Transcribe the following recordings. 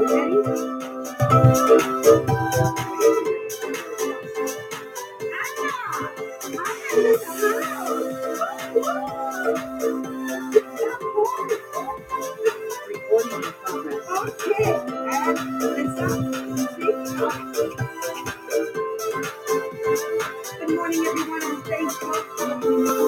Good morning, everyone on Facebook.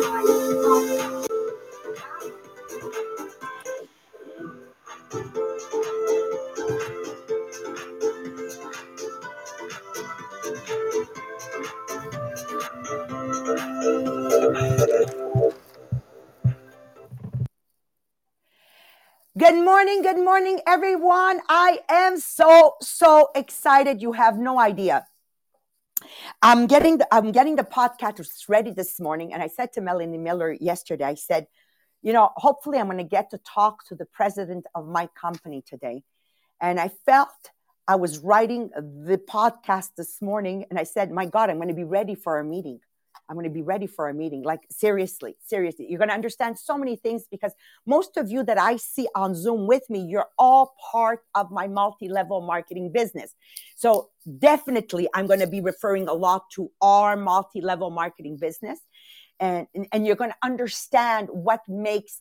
Morning, everyone. I am so so excited. You have no idea. I'm getting the, I'm getting the podcast ready this morning, and I said to Melanie Miller yesterday. I said, you know, hopefully I'm going to get to talk to the president of my company today, and I felt I was writing the podcast this morning, and I said, my God, I'm going to be ready for our meeting. I'm going to be ready for a meeting. Like, seriously, seriously. You're going to understand so many things because most of you that I see on Zoom with me, you're all part of my multi level marketing business. So, definitely, I'm going to be referring a lot to our multi level marketing business. And, and, and you're going to understand what makes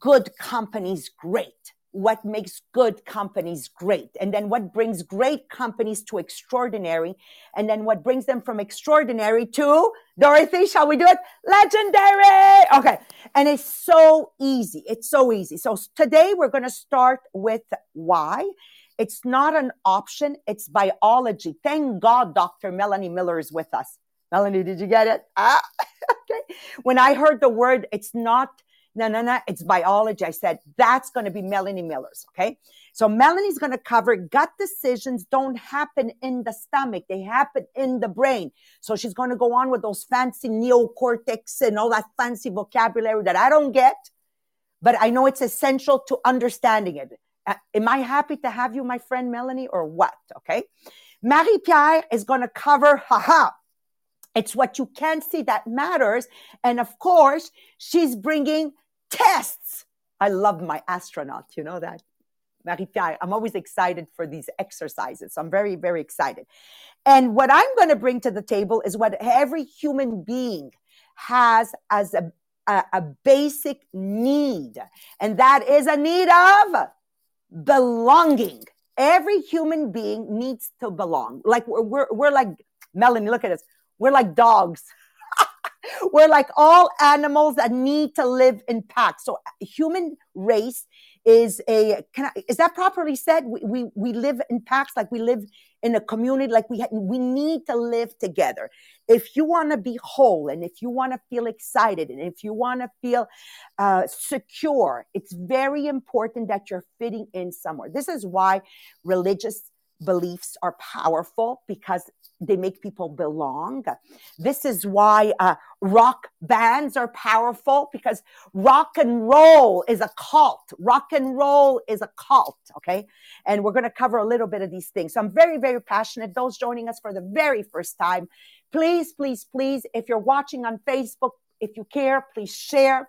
good companies great what makes good companies great and then what brings great companies to extraordinary and then what brings them from extraordinary to dorothy shall we do it? Legendary! Okay and it's so easy it's so easy. So today we're going to start with why. It's not an option it's biology. Thank god dr melanie miller is with us. Melanie did you get it? Ah, okay. When i heard the word it's not no, no, no, it's biology. I said, that's going to be Melanie Miller's. Okay. So Melanie's going to cover gut decisions don't happen in the stomach. They happen in the brain. So she's going to go on with those fancy neocortex and all that fancy vocabulary that I don't get, but I know it's essential to understanding it. Uh, am I happy to have you, my friend Melanie, or what? Okay. Marie Pierre is going to cover, haha, it's what you can't see that matters. And of course, she's bringing tests. I love my astronaut. You know that? Marie-Pierre, I'm always excited for these exercises. I'm very, very excited. And what I'm going to bring to the table is what every human being has as a, a, a basic need. And that is a need of belonging. Every human being needs to belong. Like we're, we're, we're like, Melanie, look at us. We're like dogs. We're like all animals that need to live in packs. So human race is a can I, is that properly said? We, we we live in packs like we live in a community like we ha- we need to live together. If you want to be whole and if you want to feel excited and if you want to feel uh, secure, it's very important that you're fitting in somewhere. This is why religious beliefs are powerful because they make people belong. This is why uh, rock bands are powerful because rock and roll is a cult. Rock and roll is a cult. Okay. And we're going to cover a little bit of these things. So I'm very, very passionate. Those joining us for the very first time, please, please, please, if you're watching on Facebook, if you care, please share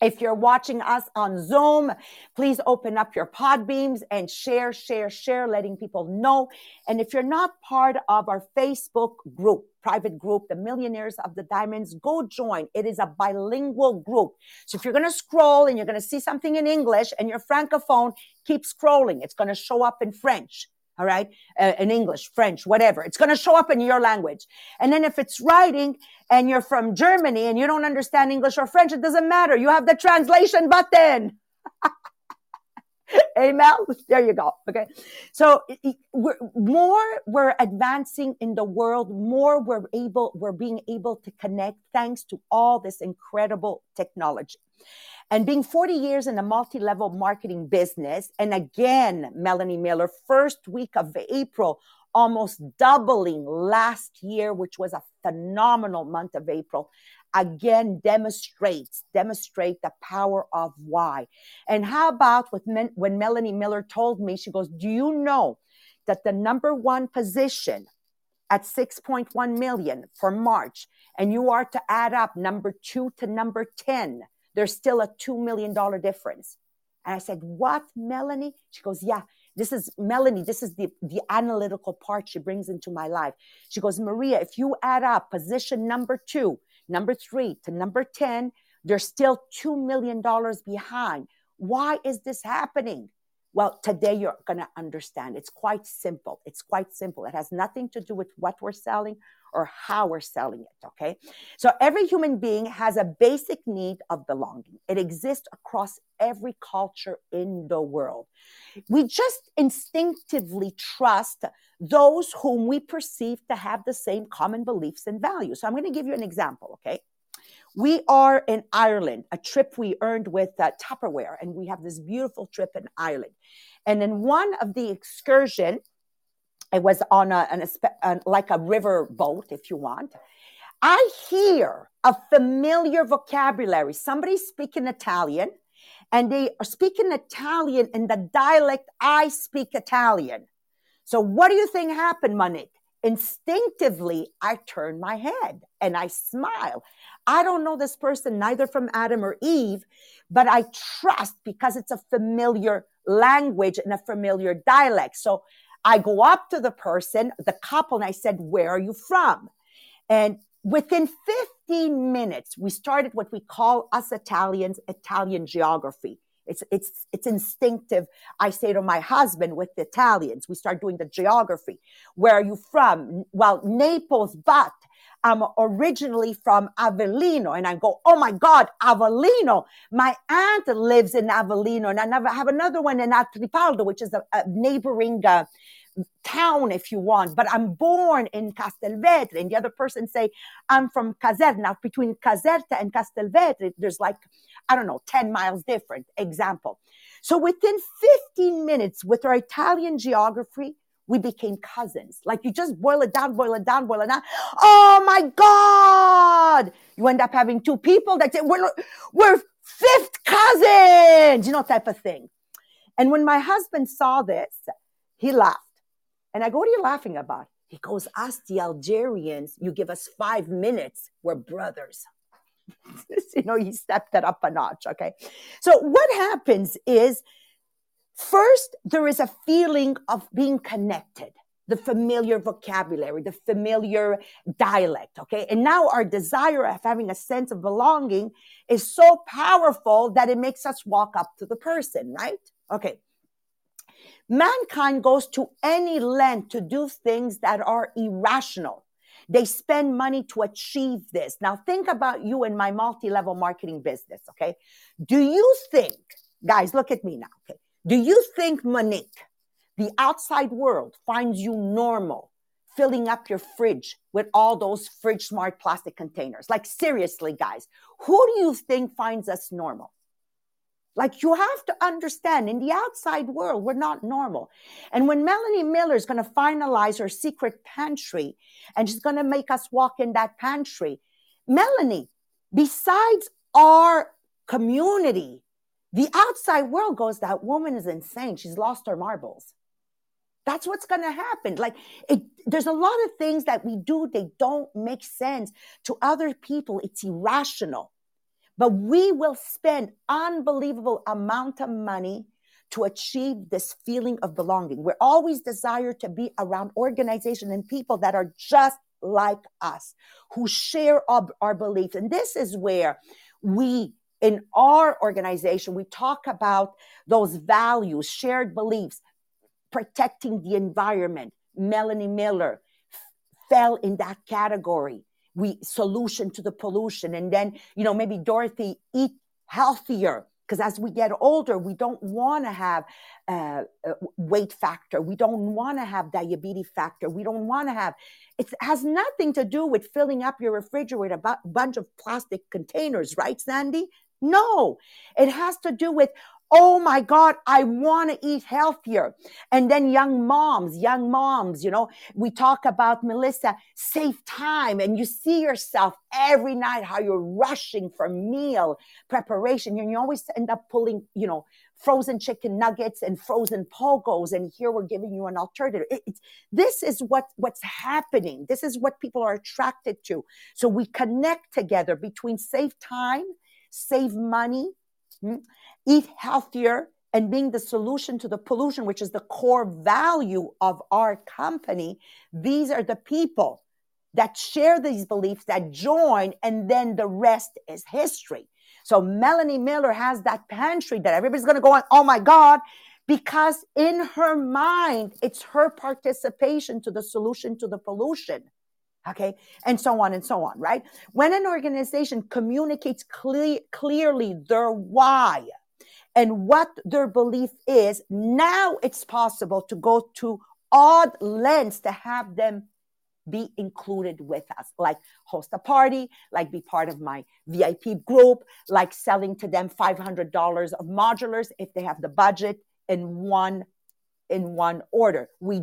if you're watching us on Zoom, please open up your Podbeans and share, share, share, letting people know. And if you're not part of our Facebook group, private group, the Millionaires of the Diamonds, go join. It is a bilingual group. So if you're going to scroll and you're going to see something in English and you're francophone, keep scrolling. It's going to show up in French all right, uh, in English, French, whatever. It's going to show up in your language. And then if it's writing and you're from Germany and you don't understand English or French, it doesn't matter. You have the translation button. Amen. There you go. Okay. So we're, more we're advancing in the world, more we're able, we're being able to connect thanks to all this incredible technology. And being 40 years in a multi level marketing business, and again, Melanie Miller, first week of April, almost doubling last year, which was a phenomenal month of April, again demonstrates demonstrate the power of why. And how about with men, when Melanie Miller told me, she goes, "Do you know that the number one position at 6.1 million for March, and you are to add up number two to number 10?" There's still a $2 million difference. And I said, What, Melanie? She goes, Yeah, this is Melanie, this is the, the analytical part she brings into my life. She goes, Maria, if you add up position number two, number three to number 10, they're still $2 million behind. Why is this happening? Well, today you're going to understand. It's quite simple. It's quite simple. It has nothing to do with what we're selling or how we're selling it. Okay. So every human being has a basic need of belonging. It exists across every culture in the world. We just instinctively trust those whom we perceive to have the same common beliefs and values. So I'm going to give you an example. Okay. We are in Ireland, a trip we earned with uh, Tupperware, and we have this beautiful trip in Ireland. And in one of the excursion, it was on a, an, a, uh, like a river boat, if you want. I hear a familiar vocabulary. Somebody speaking Italian, and they are speaking Italian in the dialect I speak Italian. So, what do you think happened, Monique? Instinctively, I turn my head and I smile. I don't know this person, neither from Adam or Eve, but I trust because it's a familiar language and a familiar dialect. So I go up to the person, the couple, and I said, Where are you from? And within 15 minutes, we started what we call us Italians Italian geography. It's, it's, it's instinctive. I say to my husband with the Italians, we start doing the geography. Where are you from? Well, Naples, but I'm originally from Avellino. And I go, oh my God, Avellino. My aunt lives in Avellino. And I never have another one in Atripalda, which is a, a neighboring uh, town if you want, but I'm born in Castelvetri. And the other person say, I'm from Caserta. Now between Caserta and Castelvetri, there's like, I don't know, 10 miles different example. So within 15 minutes with our Italian geography, we became cousins. Like you just boil it down, boil it down, boil it down. Oh my God. You end up having two people that say, we're, we're fifth cousins, you know, type of thing. And when my husband saw this, he laughed. And I go, What are you laughing about? He goes, Us, the Algerians, you give us five minutes, we're brothers. you know, he stepped it up a notch. Okay. So what happens is, first, there is a feeling of being connected the familiar vocabulary, the familiar dialect. Okay. And now our desire of having a sense of belonging is so powerful that it makes us walk up to the person, right? Okay. Mankind goes to any length to do things that are irrational. They spend money to achieve this. Now, think about you in my multi level marketing business, okay? Do you think, guys, look at me now, okay? Do you think, Monique, the outside world finds you normal filling up your fridge with all those FridgeSmart plastic containers? Like, seriously, guys, who do you think finds us normal? Like you have to understand in the outside world, we're not normal. And when Melanie Miller is going to finalize her secret pantry and she's going to make us walk in that pantry, Melanie, besides our community, the outside world goes, that woman is insane. She's lost her marbles. That's what's going to happen. Like it, there's a lot of things that we do, they don't make sense to other people. It's irrational. But we will spend unbelievable amount of money to achieve this feeling of belonging. We're always desire to be around organization and people that are just like us, who share our, our beliefs. And this is where we in our organization, we talk about those values, shared beliefs, protecting the environment. Melanie Miller fell in that category we solution to the pollution. And then you know maybe dorothy eat healthier. Because as we get older we don't want to have uh, uh, weight factor. We don't want to have diabetes factor. We don't want to have it has nothing to do with filling up your refrigerator with a bunch of plastic containers right sandy? No. It has to do with Oh my God, I want to eat healthier. And then young moms, young moms, you know, we talk about Melissa, save time. And you see yourself every night how you're rushing for meal preparation. And you always end up pulling, you know, frozen chicken nuggets and frozen pogos. And here we're giving you an alternative. It, this is what, what's happening. This is what people are attracted to. So we connect together between save time, save money, hmm, eat healthier and being the solution to the pollution, which is the core value of our company, these are the people that share these beliefs that join, and then the rest is history. So Melanie Miller has that pantry that everybody's going to go on, oh my God, because in her mind, it's her participation to the solution to the pollution. Okay. And so on and so on, right? When an organization communicates cle- clearly their why and what their belief is, now it's possible to go to odd lengths to have them be included with us, like host a party, like be part of my VIP group, like selling to them $500 of modulars if they have the budget in one in one order. We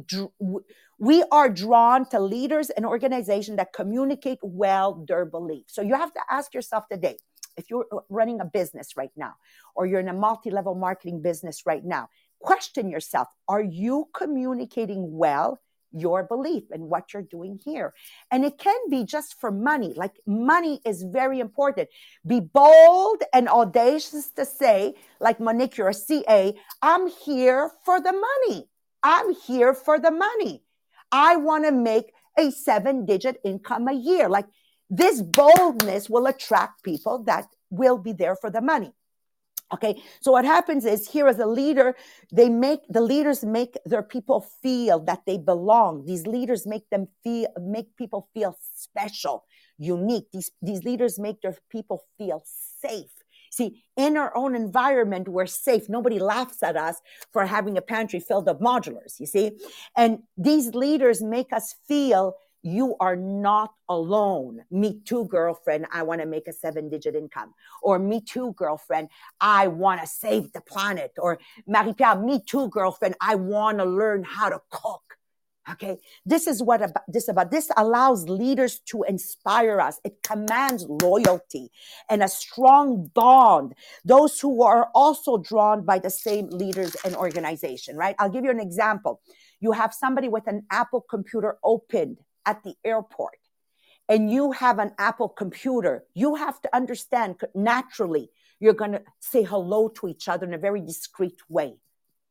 we are drawn to leaders and organizations that communicate well their beliefs. So you have to ask yourself today, if you're uh, running a business right now or you're in a multi-level marketing business right now, question yourself, are you communicating well your belief and what you're doing here. And it can be just for money. Like money is very important. Be bold and audacious to say, like Monique, you're a CA, I'm here for the money. I'm here for the money. I want to make a seven digit income a year. Like this boldness will attract people that will be there for the money. Okay, so what happens is here as a leader, they make the leaders make their people feel that they belong. These leaders make them feel make people feel special, unique. These these leaders make their people feel safe. See, in our own environment, we're safe. Nobody laughs at us for having a pantry filled of modulars, you see? And these leaders make us feel you are not alone. Me too, girlfriend. I want to make a seven digit income. Or me too, girlfriend. I want to save the planet. Or Marie Pierre, me too, girlfriend. I want to learn how to cook. Okay. This is what about, this about. This allows leaders to inspire us. It commands loyalty and a strong bond. Those who are also drawn by the same leaders and organization, right? I'll give you an example. You have somebody with an Apple computer opened at the airport and you have an Apple computer, you have to understand naturally you're going to say hello to each other in a very discreet way.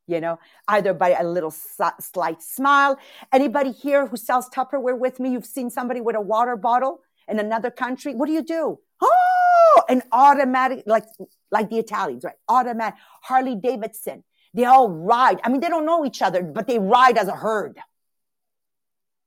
You know, either by a little slight smile. Anybody here who sells Tupperware with me, you've seen somebody with a water bottle in another country. What do you do? Oh, an automatic, like like the Italians, right? Automatic Harley Davidson. They all ride. I mean, they don't know each other, but they ride as a herd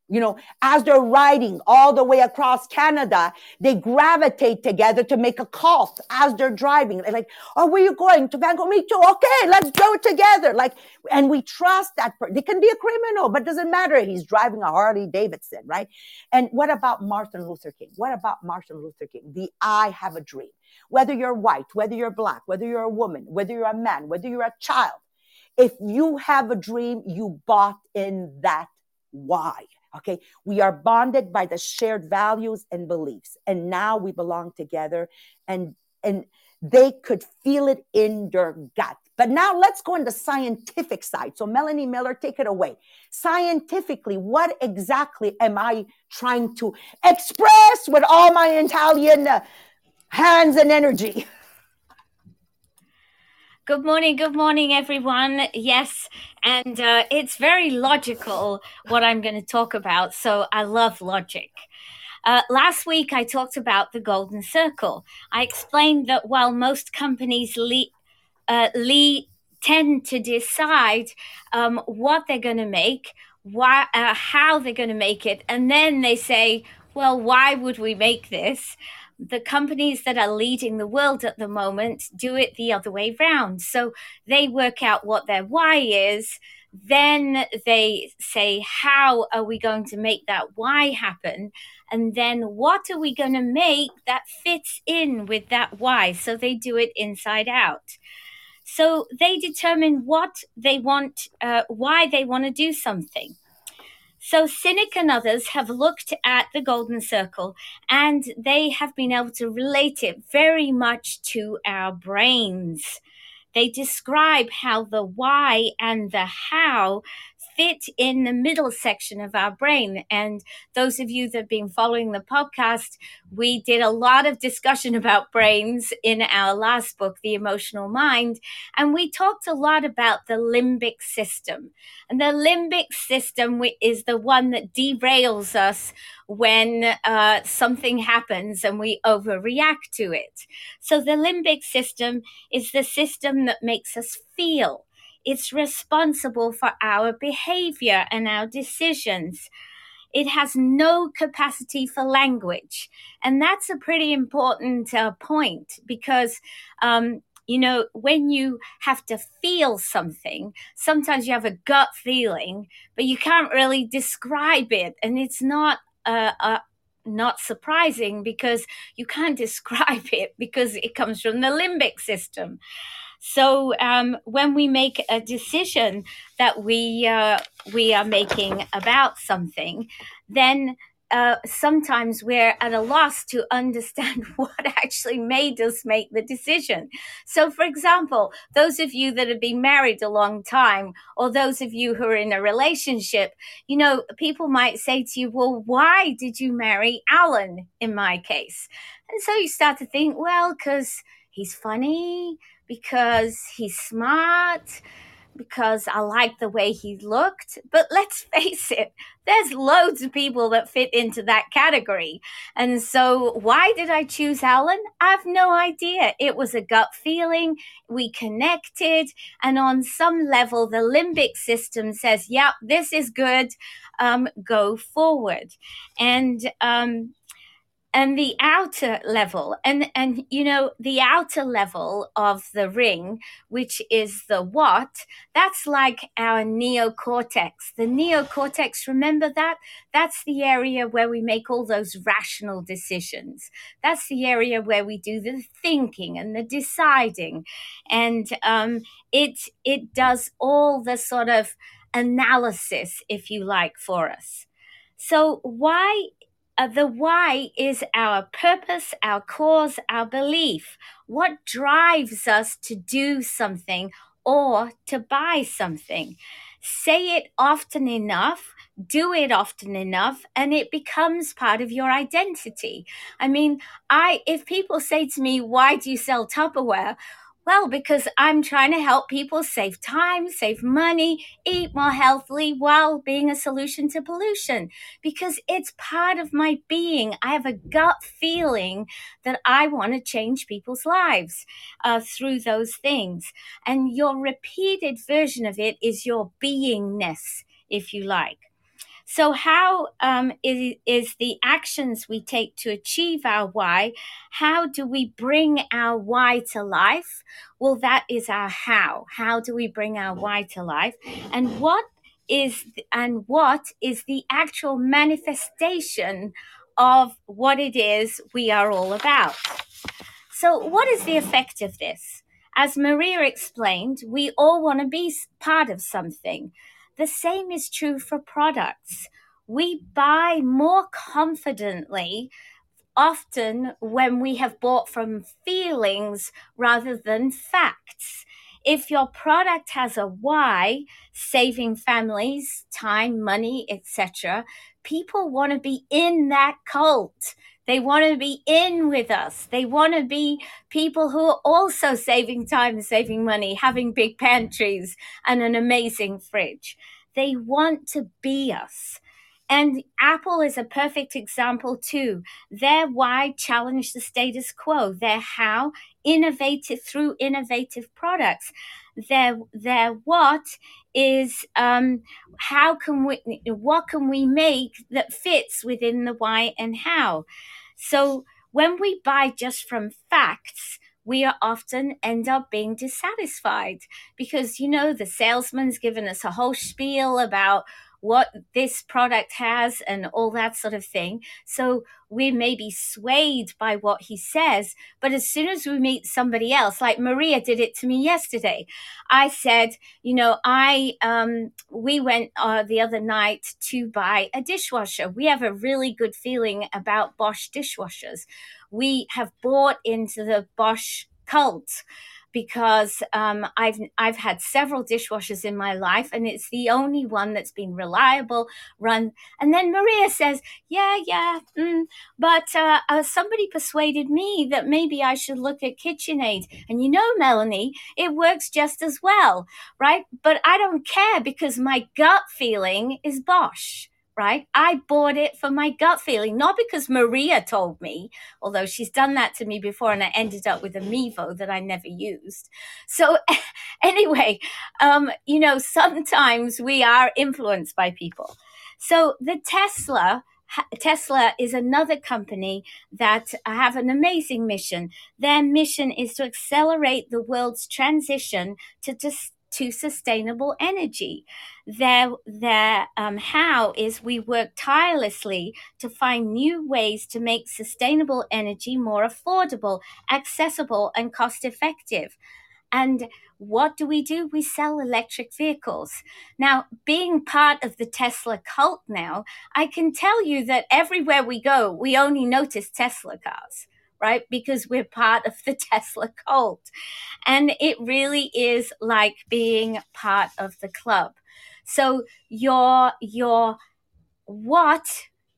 you know, as they're riding all the way across Canada, they gravitate together to make a call as they're driving. They're like, oh, where you going? To Vancouver? Me too. Okay, let's go together. Like, and we trust that person. They can be a criminal, but doesn't matter. He's driving a Harley Davidson, right? And what about Martin Luther King? What about Martin Luther King? The I have a dream. Whether you're white, whether you're black, whether you're a woman, whether you're a man, whether you're a child, if you have a dream, you bought in that why. Okay. We are bonded by the shared values and beliefs. And now we belong together and, and they could feel it in their gut. But now let's go on the scientific side. So Melanie Miller, take it away. Scientifically, what exactly am I trying to express with all my Italian uh, hands and energy? Good morning, good morning, everyone. Yes, and uh, it's very logical what I'm going to talk about. So I love logic. Uh, last week, I talked about the golden circle. I explained that while most companies uh, tend to decide um, what they're going to make, why, uh, how they're going to make it, and then they say, well, why would we make this? The companies that are leading the world at the moment do it the other way round. So they work out what their why is. Then they say, how are we going to make that why happen? And then what are we going to make that fits in with that why? So they do it inside out. So they determine what they want, uh, why they want to do something. So Sinek and others have looked at the golden circle and they have been able to relate it very much to our brains. They describe how the why and the how fit in the middle section of our brain. And those of you that have been following the podcast, we did a lot of discussion about brains in our last book, The Emotional Mind. And we talked a lot about the limbic system. And the limbic system is the one that derails us when uh, something happens and we overreact to it. So the limbic system is the system that makes us feel. It's responsible for our behavior and our decisions. It has no capacity for language. And that's a pretty important uh, point because um, you know, when you have to feel something, sometimes you have a gut feeling, but you can't really describe it. And it's not uh, uh, not surprising because you can't describe it because it comes from the limbic system. So um, when we make a decision that we uh, we are making about something, then uh, sometimes we're at a loss to understand what actually made us make the decision. So, for example, those of you that have been married a long time, or those of you who are in a relationship, you know, people might say to you, Well, why did you marry Alan in my case? And so you start to think, Well, because he's funny, because he's smart because I like the way he looked. But let's face it, there's loads of people that fit into that category. And so, why did I choose Alan? I have no idea. It was a gut feeling. We connected. And on some level, the limbic system says, yep, this is good. Um, go forward. And, um, and the outer level and and you know the outer level of the ring which is the what that's like our neocortex. The neocortex remember that? That's the area where we make all those rational decisions. That's the area where we do the thinking and the deciding. And um, it it does all the sort of analysis if you like for us. So why uh, the why is our purpose, our cause, our belief. What drives us to do something or to buy something? Say it often enough, do it often enough, and it becomes part of your identity. I mean, I if people say to me, "Why do you sell Tupperware?" Well, because I'm trying to help people save time, save money, eat more healthily while being a solution to pollution. Because it's part of my being. I have a gut feeling that I want to change people's lives uh, through those things. And your repeated version of it is your beingness, if you like. So, how um, is, is the actions we take to achieve our why? How do we bring our why to life? Well, that is our how. How do we bring our why to life? And what is and what is the actual manifestation of what it is we are all about? So, what is the effect of this? As Maria explained, we all want to be part of something. The same is true for products. We buy more confidently often when we have bought from feelings rather than facts. If your product has a why, saving families time, money, etc., people want to be in that cult. They want to be in with us. They want to be people who are also saving time saving money, having big pantries and an amazing fridge. They want to be us. And Apple is a perfect example too. Their why challenge the status quo. Their how innovative through innovative products. Their their what is um, how can we what can we make that fits within the why and how. So when we buy just from facts, we are often end up being dissatisfied because you know the salesman's given us a whole spiel about what this product has and all that sort of thing. So we may be swayed by what he says, but as soon as we meet somebody else, like Maria did it to me yesterday, I said, you know, I um, we went uh, the other night to buy a dishwasher. We have a really good feeling about Bosch dishwashers. We have bought into the Bosch cult because um, I've I've had several dishwashers in my life, and it's the only one that's been reliable, run. And then Maria says, "Yeah, yeah, mm, but uh, uh, somebody persuaded me that maybe I should look at KitchenAid." And you know, Melanie, it works just as well, right? But I don't care because my gut feeling is Bosch right? I bought it for my gut feeling, not because Maria told me, although she's done that to me before and I ended up with a Mevo that I never used. So, anyway, um, you know, sometimes we are influenced by people. So, the Tesla. Tesla is another company that have an amazing mission. Their mission is to accelerate the world's transition to, to to sustainable energy. Their, their um, how is we work tirelessly to find new ways to make sustainable energy more affordable, accessible, and cost effective. And what do we do? We sell electric vehicles. Now, being part of the Tesla cult now, I can tell you that everywhere we go, we only notice Tesla cars right? Because we're part of the Tesla cult. And it really is like being part of the club. So your your what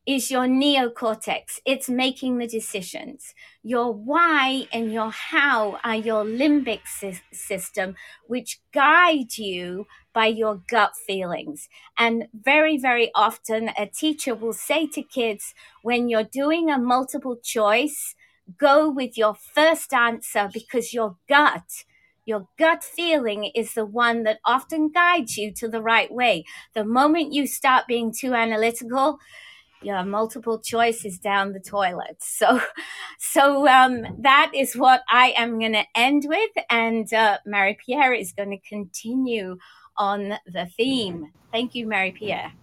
is your neocortex. It's making the decisions. Your why and your how are your limbic sy- system, which guide you by your gut feelings. And very, very often, a teacher will say to kids, when you're doing a multiple choice, go with your first answer because your gut your gut feeling is the one that often guides you to the right way. The moment you start being too analytical, your multiple choice is down the toilet. So, so um, that is what I am going to end with, and uh, Marie Pierre is going to continue on the theme. Thank you, Marie Pierre.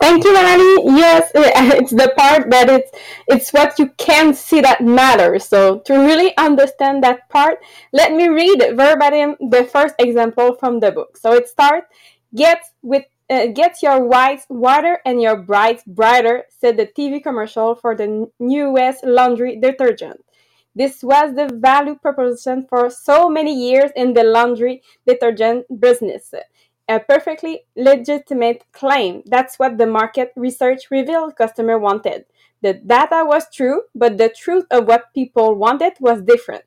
Thank you, Melanie. Yes, it's the part that it's it's what you can see that matters. So to really understand that part, let me read verbatim the first example from the book. So it starts: "Get with uh, get your whites whiter and your brights brighter," said the TV commercial for the newest laundry detergent. This was the value proposition for so many years in the laundry detergent business a perfectly legitimate claim. That's what the market research revealed customer wanted. The data was true, but the truth of what people wanted was different.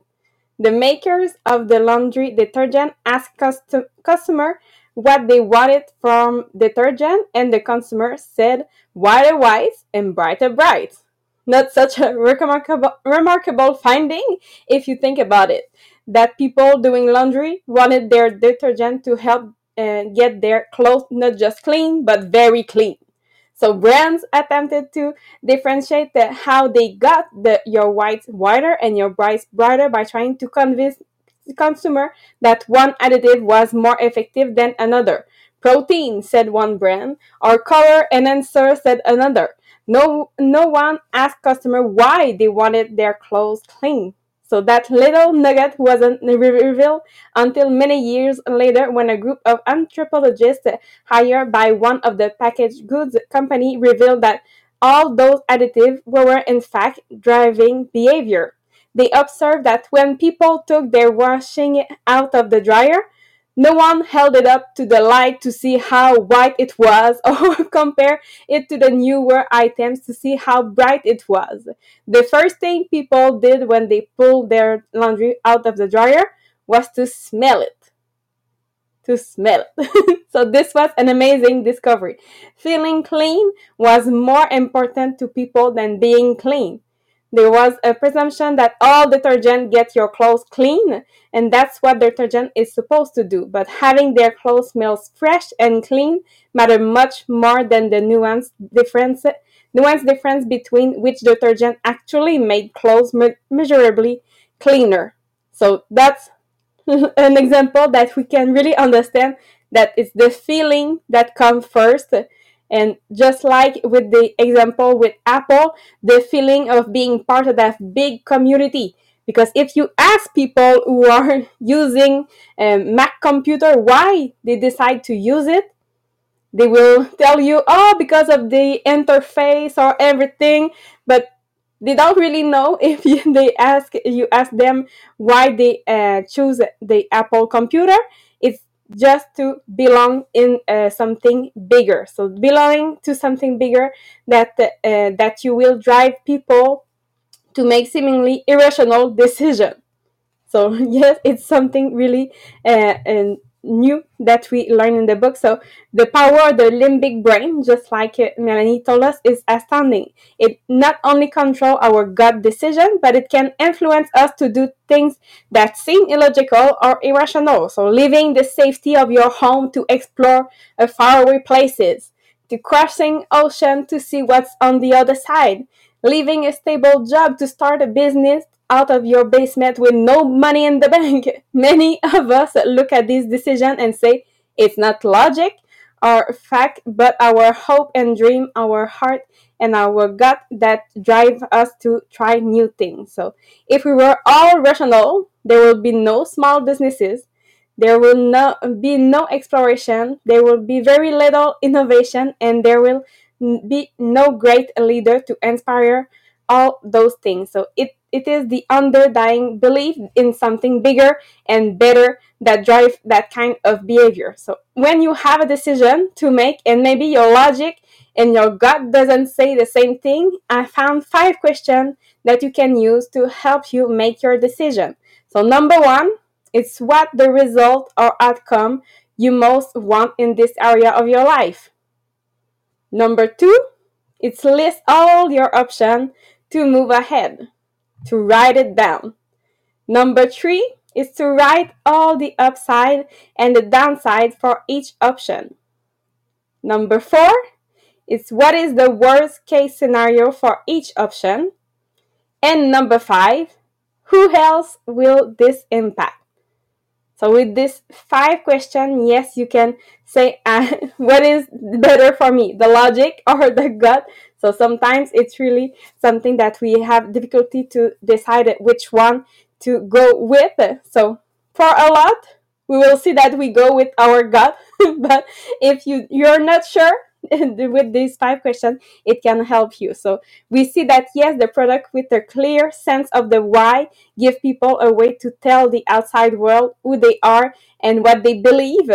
The makers of the laundry detergent asked custom- customer what they wanted from detergent, and the consumer said whiter white and brighter bright. Not such a remarkable, remarkable finding if you think about it. That people doing laundry wanted their detergent to help and get their clothes not just clean but very clean. So brands attempted to differentiate the, how they got the, your whites whiter and your brights brighter by trying to convince the consumer that one additive was more effective than another. Protein, said one brand, or color enhancer, said another. No, no one asked customer why they wanted their clothes clean. So that little nugget wasn't revealed until many years later when a group of anthropologists hired by one of the packaged goods company revealed that all those additives were in fact driving behavior. They observed that when people took their washing out of the dryer, no one held it up to the light to see how white it was or compare it to the newer items to see how bright it was. The first thing people did when they pulled their laundry out of the dryer was to smell it. To smell it. so this was an amazing discovery. Feeling clean was more important to people than being clean. There was a presumption that all detergent gets your clothes clean, and that's what detergent is supposed to do. But having their clothes smell fresh and clean matter much more than the nuance difference, nuance difference between which detergent actually made clothes me- measurably cleaner. So that's an example that we can really understand that it's the feeling that comes first and just like with the example with Apple, the feeling of being part of that big community. Because if you ask people who are using a Mac computer why they decide to use it, they will tell you, oh, because of the interface or everything. But they don't really know if you, they ask you ask them why they uh, choose the Apple computer. Just to belong in uh, something bigger. So belonging to something bigger that uh, that you will drive people to make seemingly irrational decision. So yes, it's something really uh, and new that we learn in the book. So the power of the limbic brain, just like uh, Melanie told us, is astounding. It not only control our gut decision, but it can influence us to do things that seem illogical or irrational. So leaving the safety of your home to explore a faraway places, to crossing ocean to see what's on the other side, leaving a stable job to start a business out of your basement with no money in the bank. Many of us look at this decision and say it's not logic or fact, but our hope and dream, our heart and our gut that drive us to try new things. So if we were all rational, there will be no small businesses. There will no, be no exploration. There will be very little innovation, and there will be no great leader to inspire all those things. So it it is the underlying belief in something bigger and better that drive that kind of behavior. So when you have a decision to make and maybe your logic and your gut doesn't say the same thing, I found five questions that you can use to help you make your decision. So number one, it's what the result or outcome you most want in this area of your life. Number two, it's list all your options to move ahead to write it down. Number three is to write all the upside and the downside for each option. Number four is what is the worst case scenario for each option. And number five, who else will this impact? So with this five question, yes, you can say uh, what is better for me, the logic or the gut. So sometimes it's really something that we have difficulty to decide which one to go with. So for a lot, we will see that we go with our gut. but if you you're not sure, with these five questions, it can help you. So we see that yes, the product with a clear sense of the why give people a way to tell the outside world who they are and what they believe.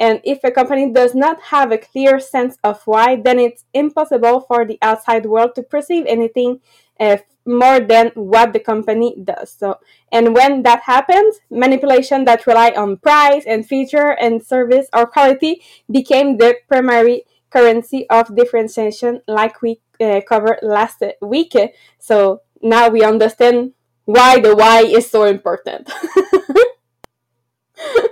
And if a company does not have a clear sense of why, then it's impossible for the outside world to perceive anything uh, more than what the company does. So, and when that happens, manipulation that rely on price and feature and service or quality became the primary currency of differentiation like we uh, covered last week. So now we understand why the why is so important.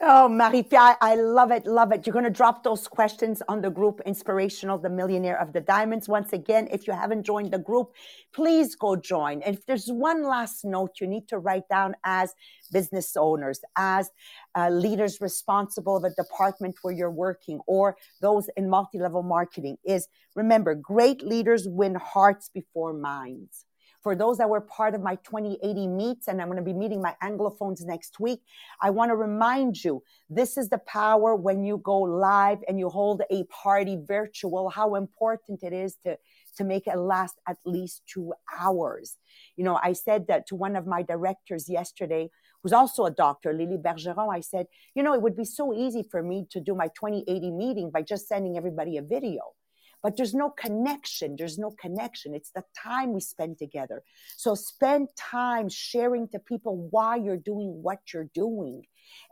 Oh, Marie-Pierre, I love it, love it. You're going to drop those questions on the group Inspirational, the Millionaire of the Diamonds. Once again, if you haven't joined the group, please go join. And if there's one last note you need to write down as business owners, as uh, leaders responsible of a department where you're working, or those in multi-level marketing, is remember, great leaders win hearts before minds. For those that were part of my 2080 meets, and I'm going to be meeting my Anglophones next week, I want to remind you this is the power when you go live and you hold a party virtual, how important it is to, to make it last at least two hours. You know, I said that to one of my directors yesterday, who's also a doctor, Lily Bergeron, I said, you know, it would be so easy for me to do my 2080 meeting by just sending everybody a video but there's no connection. There's no connection. It's the time we spend together. So spend time sharing to people why you're doing what you're doing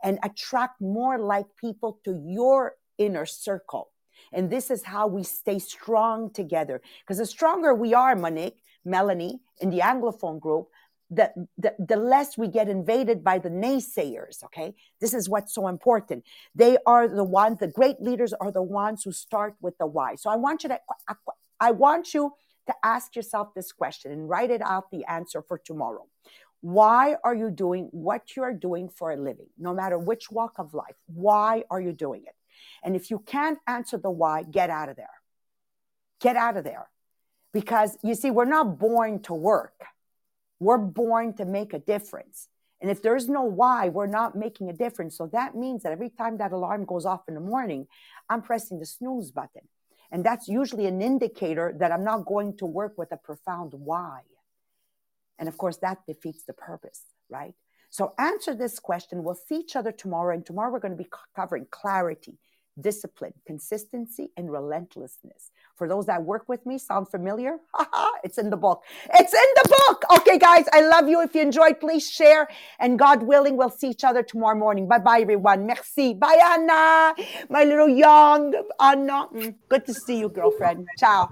and attract more like people to your inner circle. And this is how we stay strong together. Because the stronger we are, Monique, Melanie, in the Anglophone group, the, the, the less we get invaded by the naysayers. Okay. This is what's so important. They are the ones, the great leaders are the ones who start with the why. So I want you to, I want you to ask yourself this question and write it out the answer for tomorrow. Why are you doing what you are doing for a living? No matter which walk of life, why are you doing it? And if you can't answer the why, get out of there. Get out of there. Because you see, we're not born to work we're born to make a difference. And if there's no why, we're not making a difference. So that means that every time that alarm goes off in the morning, I'm pressing the snooze button. And that's usually an indicator that I'm not going to work with a profound why. And of course, that defeats the purpose, right? So answer this question. We'll see each other tomorrow. And tomorrow we're going to be covering clarity, discipline, consistency, and relentlessness. For those that work with me, sound familiar? it's in the book. It's in the book. Okay, guys, I love you. If you enjoyed, please share. And God willing, we'll see each other tomorrow morning. Bye bye, everyone. Merci. Bye, Anna. My little young Anna. Mm, good to see you, girlfriend. Ciao.